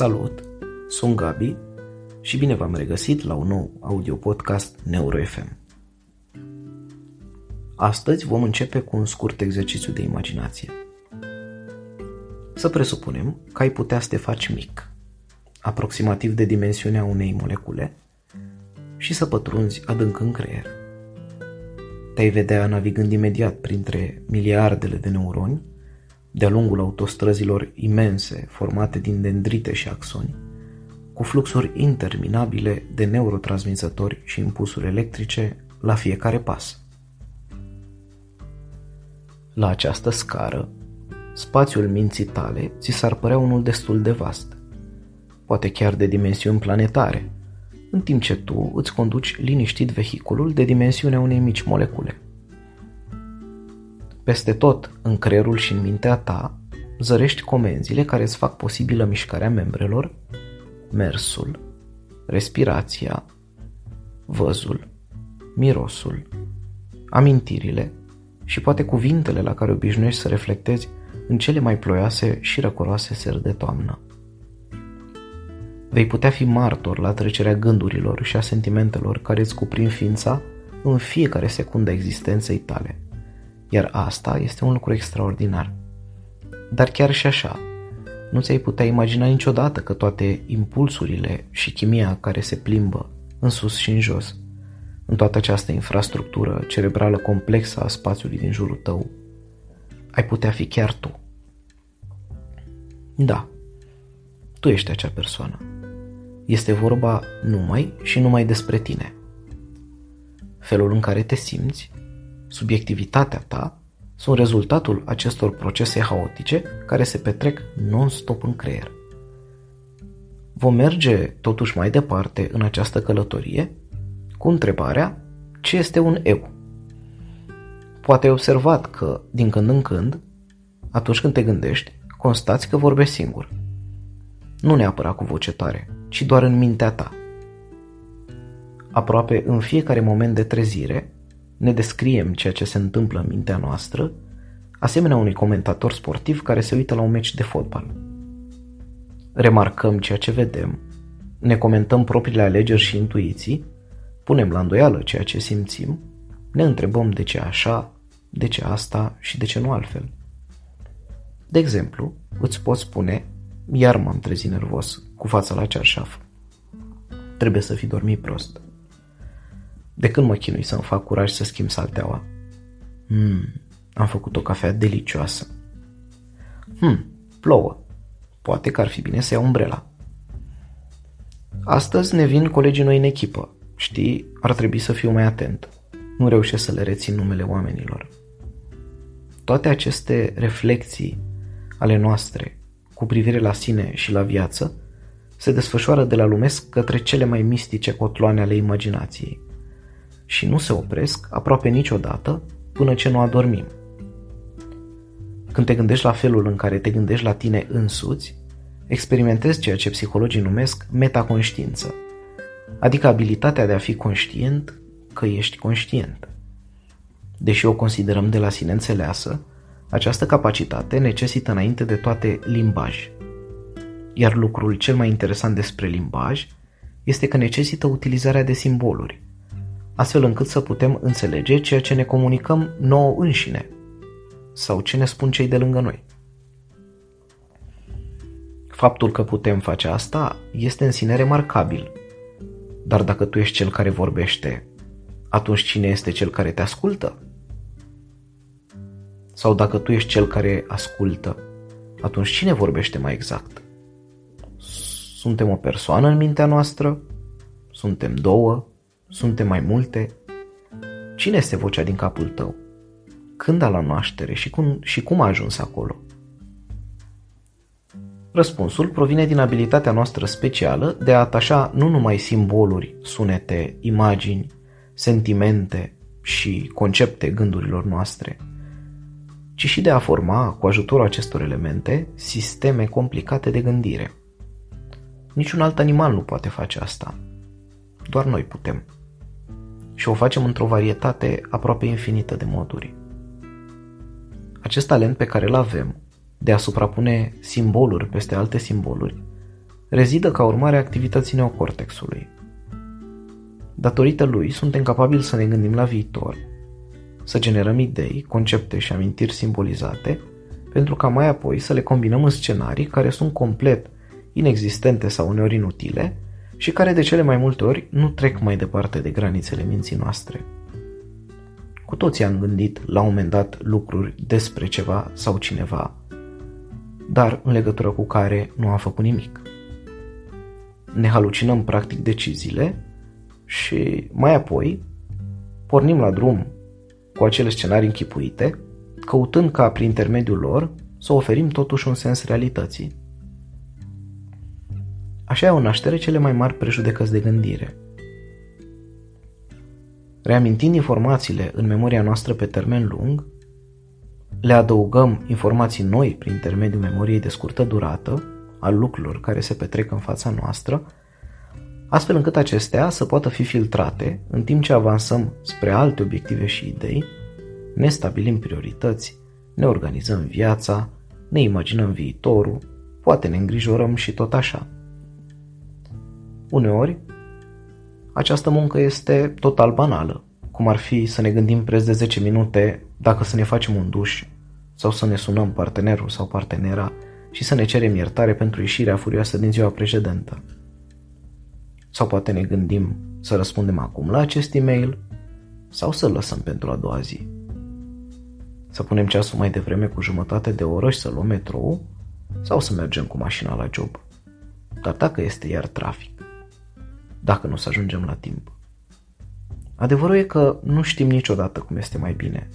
Salut! Sunt Gabi și bine v-am regăsit la un nou audio podcast NeuroFM. Astăzi vom începe cu un scurt exercițiu de imaginație. Să presupunem că ai putea să te faci mic, aproximativ de dimensiunea unei molecule, și să pătrunzi adânc în creier. Te-ai vedea navigând imediat printre miliardele de neuroni de-a lungul autostrăzilor imense formate din dendrite și axoni, cu fluxuri interminabile de neurotransmisători și impulsuri electrice la fiecare pas. La această scară, spațiul minții tale ți s-ar părea unul destul de vast, poate chiar de dimensiuni planetare, în timp ce tu îți conduci liniștit vehiculul de dimensiunea unei mici molecule – peste tot, în creierul și în mintea ta, zărești comenzile care îți fac posibilă mișcarea membrelor, mersul, respirația, văzul, mirosul, amintirile și poate cuvintele la care obișnuiești să reflectezi în cele mai ploioase și răcoroase seri de toamnă. Vei putea fi martor la trecerea gândurilor și a sentimentelor care îți cuprind ființa în fiecare secundă existenței tale – iar asta este un lucru extraordinar. Dar chiar și așa, nu ți-ai putea imagina niciodată că toate impulsurile și chimia care se plimbă în sus și în jos, în toată această infrastructură cerebrală complexă a spațiului din jurul tău, ai putea fi chiar tu. Da, tu ești acea persoană. Este vorba numai și numai despre tine. Felul în care te simți, subiectivitatea ta sunt rezultatul acestor procese haotice care se petrec non-stop în creier. Vom merge totuși mai departe în această călătorie cu întrebarea ce este un eu. Poate ai observat că, din când în când, atunci când te gândești, constați că vorbești singur. Nu neapărat cu voce tare, ci doar în mintea ta. Aproape în fiecare moment de trezire, ne descriem ceea ce se întâmplă în mintea noastră, asemenea unui comentator sportiv care se uită la un meci de fotbal. Remarcăm ceea ce vedem, ne comentăm propriile alegeri și intuiții, punem la îndoială ceea ce simțim, ne întrebăm de ce așa, de ce asta și de ce nu altfel. De exemplu, îți pot spune, iar m-am trezit nervos, cu fața la cearșaf. Trebuie să fi dormit prost. De când mă chinui să-mi fac curaj să schimb salteaua? Hmm, am făcut o cafea delicioasă. Hmm, plouă. Poate că ar fi bine să iau umbrela. Astăzi ne vin colegii noi în echipă. Știi, ar trebui să fiu mai atent. Nu reușesc să le rețin numele oamenilor. Toate aceste reflexii ale noastre cu privire la sine și la viață se desfășoară de la lumesc către cele mai mistice cotloane ale imaginației și nu se opresc aproape niciodată până ce nu adormim. Când te gândești la felul în care te gândești la tine însuți, experimentezi ceea ce psihologii numesc metaconștiință, adică abilitatea de a fi conștient că ești conștient. Deși o considerăm de la sine înțeleasă, această capacitate necesită înainte de toate limbaj. Iar lucrul cel mai interesant despre limbaj este că necesită utilizarea de simboluri, astfel încât să putem înțelege ceea ce ne comunicăm nouă înșine sau ce ne spun cei de lângă noi. Faptul că putem face asta este în sine remarcabil, dar dacă tu ești cel care vorbește, atunci cine este cel care te ascultă? Sau dacă tu ești cel care ascultă, atunci cine vorbește mai exact? Suntem o persoană în mintea noastră? Suntem două? Suntem mai multe? Cine este vocea din capul tău? Când a la naștere și cum, și cum a ajuns acolo? Răspunsul provine din abilitatea noastră specială de a atașa nu numai simboluri, sunete, imagini, sentimente și concepte gândurilor noastre, ci și de a forma, cu ajutorul acestor elemente, sisteme complicate de gândire. Niciun alt animal nu poate face asta. Doar noi putem și o facem într-o varietate aproape infinită de moduri. Acest talent pe care îl avem de a suprapune simboluri peste alte simboluri rezidă ca urmare a activității neocortexului. Datorită lui, suntem capabili să ne gândim la viitor, să generăm idei, concepte și amintiri simbolizate, pentru ca mai apoi să le combinăm în scenarii care sunt complet inexistente sau uneori inutile și care de cele mai multe ori nu trec mai departe de granițele minții noastre. Cu toții am gândit la un moment dat lucruri despre ceva sau cineva, dar în legătură cu care nu am făcut nimic. Ne halucinăm practic deciziile și mai apoi pornim la drum cu acele scenarii închipuite, căutând ca prin intermediul lor să oferim totuși un sens realității. Așa au naștere cele mai mari prejudecăți de gândire. Reamintind informațiile în memoria noastră pe termen lung, le adăugăm informații noi prin intermediul memoriei de scurtă durată al lucrurilor care se petrec în fața noastră, astfel încât acestea să poată fi filtrate în timp ce avansăm spre alte obiective și idei, ne stabilim priorități, ne organizăm viața, ne imaginăm viitorul, poate ne îngrijorăm și tot așa. Uneori, această muncă este total banală, cum ar fi să ne gândim preț de 10 minute dacă să ne facem un duș sau să ne sunăm partenerul sau partenera și să ne cerem iertare pentru ieșirea furioasă din ziua precedentă. Sau poate ne gândim să răspundem acum la acest e-mail sau să lăsăm pentru a doua zi. Să punem ceasul mai devreme cu jumătate de oră și să luăm metrou sau să mergem cu mașina la job. Dar dacă este iar trafic, dacă nu să ajungem la timp. Adevărul e că nu știm niciodată cum este mai bine.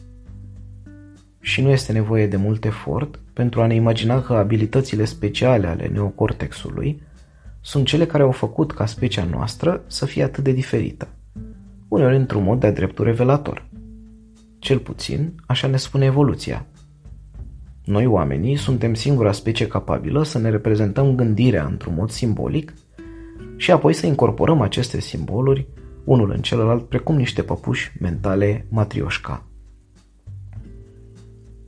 Și nu este nevoie de mult efort pentru a ne imagina că abilitățile speciale ale neocortexului sunt cele care au făcut ca specia noastră să fie atât de diferită, uneori într-un mod de-a dreptul revelator. Cel puțin, așa ne spune evoluția. Noi, oamenii, suntem singura specie capabilă să ne reprezentăm gândirea într-un mod simbolic și apoi să incorporăm aceste simboluri unul în celălalt precum niște păpuși mentale matrioșca.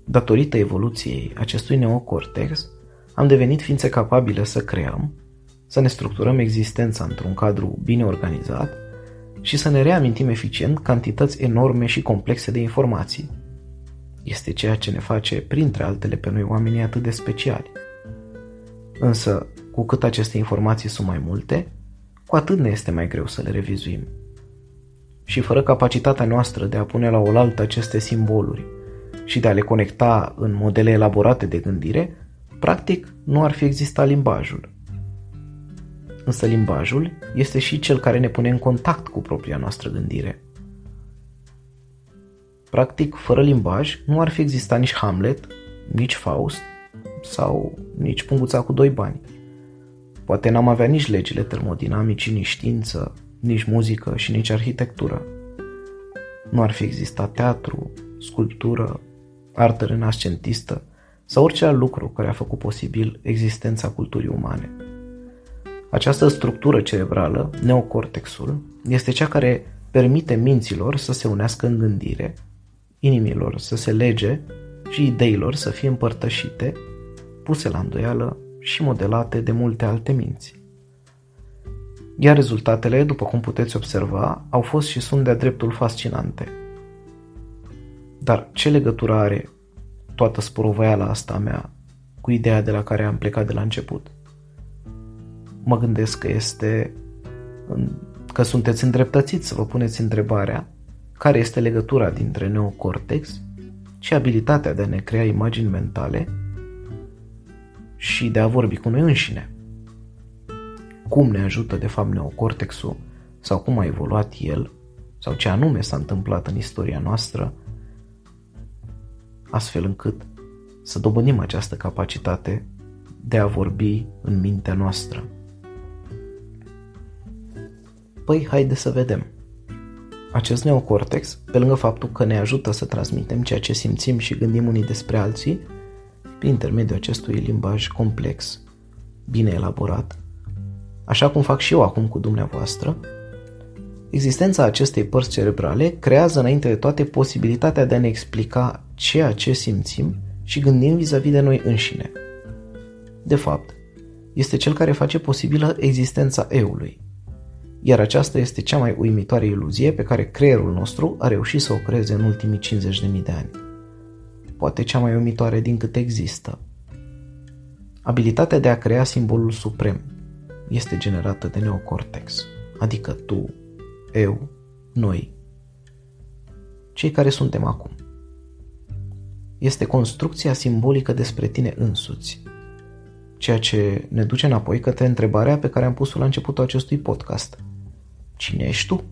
Datorită evoluției acestui neocortex, am devenit ființe capabile să creăm, să ne structurăm existența într-un cadru bine organizat și să ne reamintim eficient cantități enorme și complexe de informații. Este ceea ce ne face, printre altele, pe noi oamenii atât de speciali. Însă, cu cât aceste informații sunt mai multe, cu atât ne este mai greu să le revizuim. Și fără capacitatea noastră de a pune la oaltă aceste simboluri și de a le conecta în modele elaborate de gândire, practic nu ar fi existat limbajul. Însă limbajul este și cel care ne pune în contact cu propria noastră gândire. Practic, fără limbaj, nu ar fi existat nici Hamlet, nici Faust sau nici Punguța cu doi bani. Poate n-am avea nici legile termodinamicii, nici știință, nici muzică și nici arhitectură. Nu ar fi existat teatru, sculptură, artă renascentistă sau orice alt lucru care a făcut posibil existența culturii umane. Această structură cerebrală, neocortexul, este cea care permite minților să se unească în gândire, inimilor să se lege și ideilor să fie împărtășite, puse la îndoială și modelate de multe alte minți. Iar rezultatele, după cum puteți observa, au fost și sunt de-a dreptul fascinante. Dar ce legătură are toată sporovaiala asta mea cu ideea de la care am plecat de la început? Mă gândesc că este că sunteți îndreptățiți să vă puneți întrebarea care este legătura dintre neocortex și abilitatea de a ne crea imagini mentale și de a vorbi cu noi înșine. Cum ne ajută de fapt neocortexul sau cum a evoluat el sau ce anume s-a întâmplat în istoria noastră astfel încât să dobândim această capacitate de a vorbi în mintea noastră. Păi, haide să vedem. Acest neocortex, pe lângă faptul că ne ajută să transmitem ceea ce simțim și gândim unii despre alții, prin intermediul acestui limbaj complex, bine elaborat, așa cum fac și eu acum cu dumneavoastră, existența acestei părți cerebrale creează înainte de toate posibilitatea de a ne explica ceea ce simțim și gândim vis-a-vis de noi înșine. De fapt, este cel care face posibilă existența eului. Iar aceasta este cea mai uimitoare iluzie pe care creierul nostru a reușit să o creeze în ultimii 50.000 de ani. Poate cea mai uimitoare din câte există. Abilitatea de a crea simbolul suprem este generată de neocortex, adică tu, eu, noi, cei care suntem acum. Este construcția simbolică despre tine însuți, ceea ce ne duce înapoi către întrebarea pe care am pus-o la începutul acestui podcast. Cine ești tu?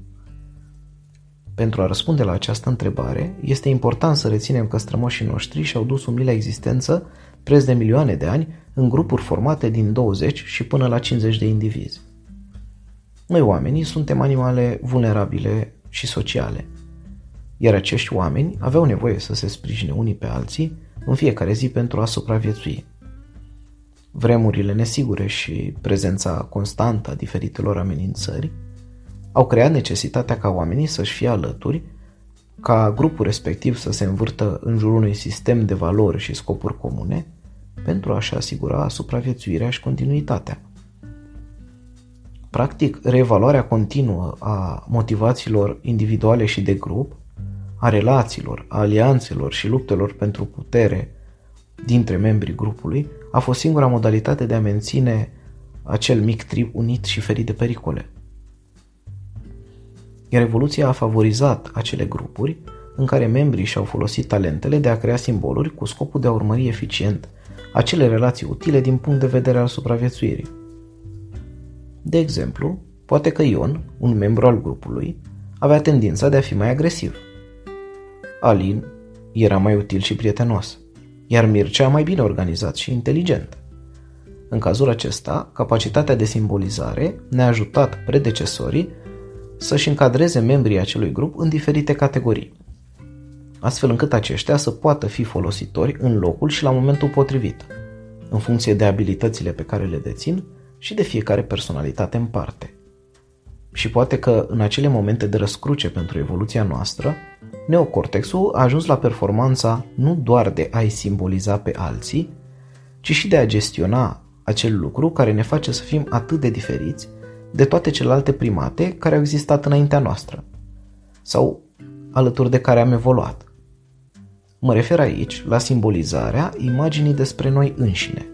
Pentru a răspunde la această întrebare, este important să reținem că strămoșii noștri și-au dus umilea existență preț de milioane de ani în grupuri formate din 20 și până la 50 de indivizi. Noi oamenii suntem animale vulnerabile și sociale, iar acești oameni aveau nevoie să se sprijine unii pe alții în fiecare zi pentru a supraviețui. Vremurile nesigure și prezența constantă a diferitelor amenințări au creat necesitatea ca oamenii să-și fie alături, ca grupul respectiv să se învârtă în jurul unui sistem de valori și scopuri comune, pentru a-și asigura supraviețuirea și continuitatea. Practic, reevaluarea continuă a motivațiilor individuale și de grup, a relațiilor, a alianțelor și luptelor pentru putere dintre membrii grupului a fost singura modalitate de a menține acel mic trib unit și ferit de pericole. Iar evoluția a favorizat acele grupuri în care membrii și-au folosit talentele de a crea simboluri cu scopul de a urmări eficient acele relații utile din punct de vedere al supraviețuirii. De exemplu, poate că Ion, un membru al grupului, avea tendința de a fi mai agresiv. Alin era mai util și prietenos, iar Mircea mai bine organizat și inteligent. În cazul acesta, capacitatea de simbolizare ne-a ajutat predecesorii să-și încadreze membrii acelui grup în diferite categorii, astfel încât aceștia să poată fi folositori în locul și la momentul potrivit, în funcție de abilitățile pe care le dețin și de fiecare personalitate în parte. Și poate că în acele momente de răscruce pentru evoluția noastră, neocortexul a ajuns la performanța nu doar de a-i simboliza pe alții, ci și de a gestiona acel lucru care ne face să fim atât de diferiți de toate celelalte primate care au existat înaintea noastră sau alături de care am evoluat. Mă refer aici la simbolizarea imaginii despre noi înșine.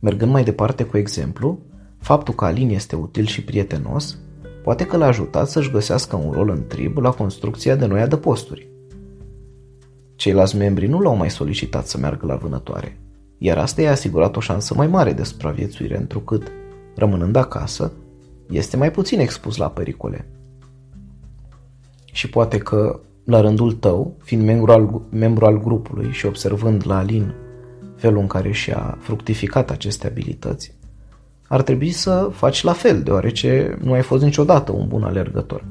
Mergând mai departe cu exemplu, faptul că Alin este util și prietenos poate că l-a ajutat să-și găsească un rol în trib la construcția de noi adăposturi. Ceilalți membri nu l-au mai solicitat să meargă la vânătoare, iar asta i-a asigurat o șansă mai mare de supraviețuire, întrucât, rămânând acasă, este mai puțin expus la pericole. Și poate că la rândul tău, fiind membru al, membru al grupului și observând la Alin felul în care și-a fructificat aceste abilități, ar trebui să faci la fel, deoarece nu ai fost niciodată un bun alergător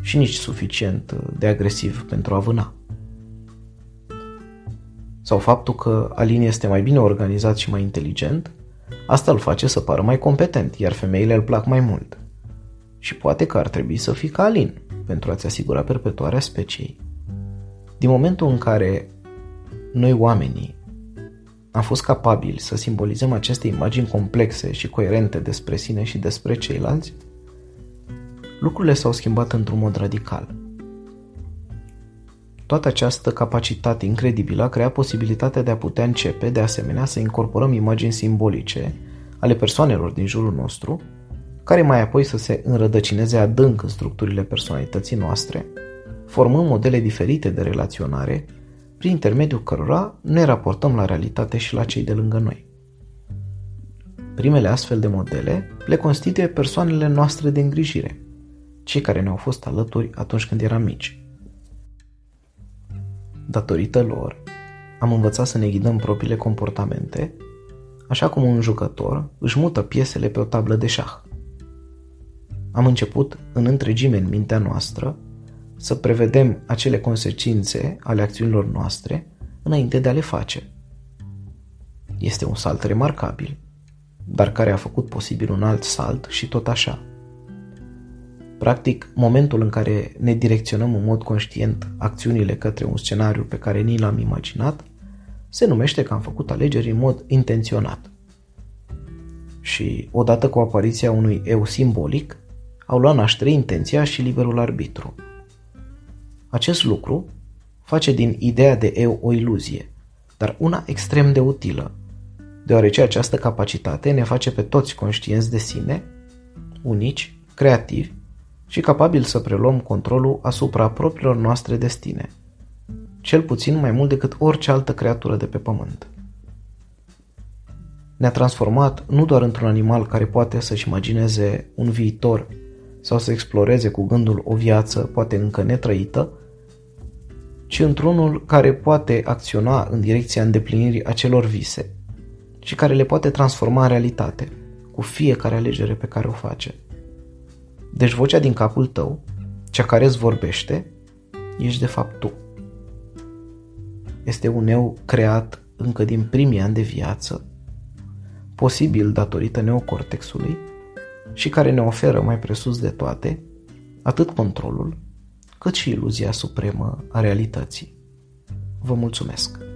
și nici suficient de agresiv pentru a vâna. Sau faptul că Alin este mai bine organizat și mai inteligent, asta îl face să pară mai competent, iar femeile îl plac mai mult. Și poate că ar trebui să fii ca Alin, pentru a-ți asigura perpetuarea speciei. Din momentul în care noi oamenii am fost capabili să simbolizăm aceste imagini complexe și coerente despre sine și despre ceilalți, lucrurile s-au schimbat într-un mod radical. Toată această capacitate incredibilă a creat posibilitatea de a putea începe, de asemenea, să incorporăm imagini simbolice ale persoanelor din jurul nostru care mai apoi să se înrădăcineze adânc în structurile personalității noastre, formând modele diferite de relaționare, prin intermediul cărora ne raportăm la realitate și la cei de lângă noi. Primele astfel de modele le constituie persoanele noastre de îngrijire, cei care ne-au fost alături atunci când eram mici. Datorită lor, am învățat să ne ghidăm propriile comportamente, așa cum un jucător își mută piesele pe o tablă de șah. Am început în întregime în mintea noastră să prevedem acele consecințe ale acțiunilor noastre înainte de a le face. Este un salt remarcabil, dar care a făcut posibil un alt salt și tot așa. Practic, momentul în care ne direcționăm în mod conștient acțiunile către un scenariu pe care ni l-am imaginat, se numește că am făcut alegeri în mod intenționat. și, odată cu apariția unui eu simbolic, au luat naștere intenția și liberul arbitru. Acest lucru face din ideea de eu o iluzie, dar una extrem de utilă, deoarece această capacitate ne face pe toți conștienți de sine, unici, creativi și capabili să preluăm controlul asupra propriilor noastre destine, cel puțin mai mult decât orice altă creatură de pe pământ. Ne-a transformat nu doar într-un animal care poate să-și imagineze un viitor sau să exploreze cu gândul o viață poate încă netrăită, ci într-unul care poate acționa în direcția îndeplinirii acelor vise și care le poate transforma în realitate cu fiecare alegere pe care o face. Deci vocea din capul tău, cea care îți vorbește, ești de fapt tu. Este un eu creat încă din primii ani de viață, posibil datorită neocortexului, și care ne oferă mai presus de toate atât controlul, cât și iluzia supremă a realității. Vă mulțumesc!